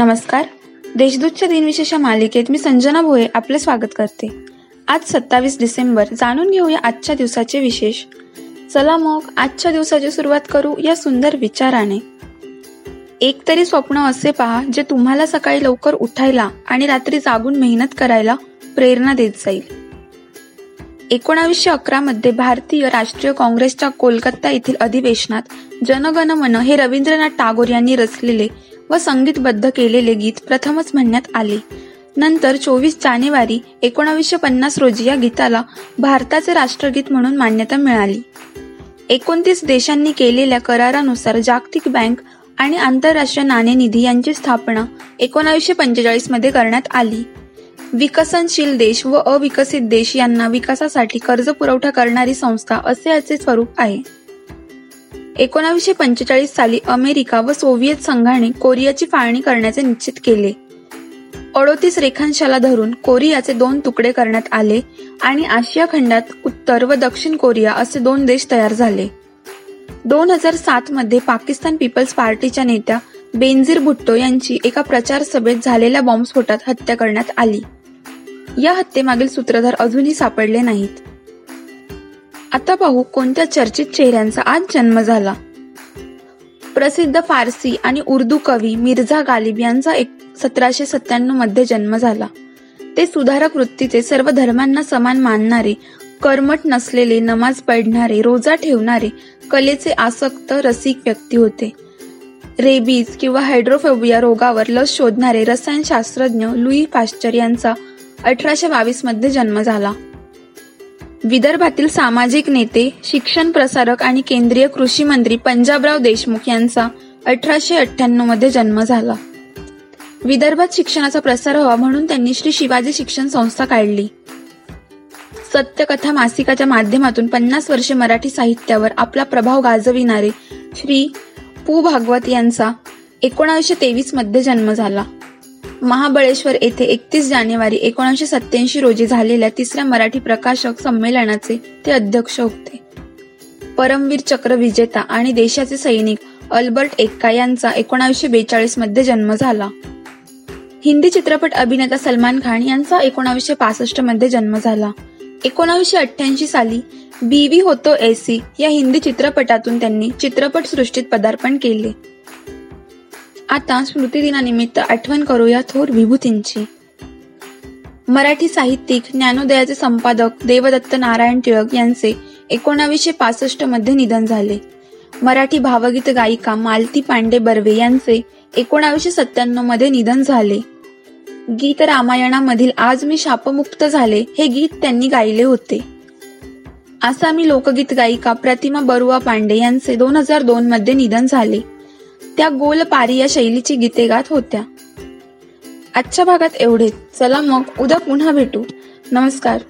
नमस्कार. देशदूतच्या दिनविशेष मालिकेत मी संजना भोये आपले स्वागत करते. आज सत्तावीस डिसेंबर जाणून घेऊया आजच्या दिवसाचे विशेष. चला मग आजच्या दिवसाची सुरुवात करू या सुंदर विचाराने. एक तरी स्वप्न असे पहा जे तुम्हाला सकाळी लवकर उठायला आणि रात्री जागून मेहनत करायला प्रेरणा देत जाईल. एकोणावीसशे अकरा मध्ये भारतीय राष्ट्रीय काँग्रेसच्या कोलकाता येथील अधिवेशनात जनगण मन हे रवींद्रनाथ टागोर यांनी रचलेले व संगीतबद्ध केलेले गीत प्रथमच म्हणण्यात आले. नंतर चोवीस जानेवारी एकोणावीसशे पन्नास रोजी या गीताला भारताचे राष्ट्रगीत म्हणून मान्यता मिळाली. एकोणतीस देशांनी केलेल्या करारानुसार जागतिक बँक आणि आंतरराष्ट्रीय नाणेनिधी यांची स्थापना एकोणावीसशे पंचेचाळीसमध्ये करण्यात आली. विकसनशील देश व अविकसित देश यांना विकासासाठी कर्ज पुरवठा करणारी संस्था असे याचे स्वरूप आहे. एकोणावीसशे पंचेचाळीस साली अमेरिका व सोव्हिएत संघाने कोरियाची फाळणी करण्याचे निश्चित केले. अडोतीस रेखांशाला धरून कोरियाचे दोन तुकडे करण्यात आले आणि आशिया खंडात उत्तर व दक्षिण कोरिया असे दोन देश तयार झाले. दोन हजार सात मध्ये पाकिस्तान पीपल्स पार्टीच्या नेत्या बेनझीर भुट्टो यांची एका प्रचार सभेत झालेल्या बॉम्बस्फोटात हत्या करण्यात आली. या हत्येमागील सूत्रधार अजूनही सापडले नाहीत. आता पाहू कोणत्या चर्चित चेहऱ्यांचा आज जन्म झाला. प्रसिद्ध फारसी आणि उर्दू कवी मिर्झा गालिब यांचा एक सतराशे सत्त्याण्णवमध्ये जन्म झाला. ते सुधारक वृत्तीचे सर्व धर्मांना समान मानणारे कर्मठ नसलेले नमाज पडणारे रोजा ठेवणारे कलेचे आसक्त रसिक व्यक्ती होते. रेबीज किंवा हायड्रोफोबिया रोगावर लस शोधणारे रसायनशास्त्रज्ञ लुई पाश्चर यांचा अठराशे बावीसमध्ये जन्म झाला. विदर्भातील सामाजिक नेते शिक्षण प्रसारक आणि केंद्रीय कृषी मंत्री पंजाबराव देशमुख यांचा अठराशे अठ्ठ्याण्णवमध्ये जन्म झाला. विदर्भात शिक्षणाचा प्रसार व्हावा म्हणून त्यांनी श्री शिवाजी शिक्षण संस्था काढली. सत्यकथा मासिकाच्या माध्यमातून पन्नास वर्षे मराठी साहित्यावर आपला प्रभाव गाजविणारे श्री पु भागवत यांचा एकोणावीसशे तेवीसमध्ये जन्म झाला. महाबळेश्वर येथे एकतीस जानेवारी एकोणीसशे सत्याऐंशी रोजी झालेल्या तिसऱ्या मराठी प्रकाशक संमेलनाचे ते अध्यक्ष होते. परमवीर चक्र विजेता आणि देशाचे सैनिक अल्बर्ट एक्का यांचा एकोणावीसशे बेचाळीसमध्ये जन्म झाला. हिंदी चित्रपट अभिनेता सलमान खान यांचा एकोणावीसशे पासष्टमध्ये जन्म झाला. एकोणावीसशे अठ्ठ्याऐंशी साली बीवी होतो एसी या हिंदी चित्रपटातून त्यांनी चित्रपट सृष्टीत पदार्पण केले. आता स्मृतिदिनानिमित्त आठवण करूया थोर विभूतींची. मराठी साहित्यिक ज्ञानोदयाचे संपादक देवदत्त नारायण टिळक यांचे एकोणावीसशे पासष्टमध्ये निधन झाले. मराठी भावगीत गायिका मालती पांडे बर्वे यांचे एकोणावीसशे सत्त्याण्णवमध्ये निधन झाले. गीत रामायणामधील आज मी शापमुक्त झाले हे गीत त्यांनी गायले होते. आसामी लोकगीत गायिका प्रतिमा बरुआ पांडे यांचे दोन हजार दोन मध्ये निधन झाले. त्या गोल पारी या शैलीची गीते गात होत्या. आजच्या भागात एवढेच. चला मग उद्या पुन्हा भेटू. नमस्कार.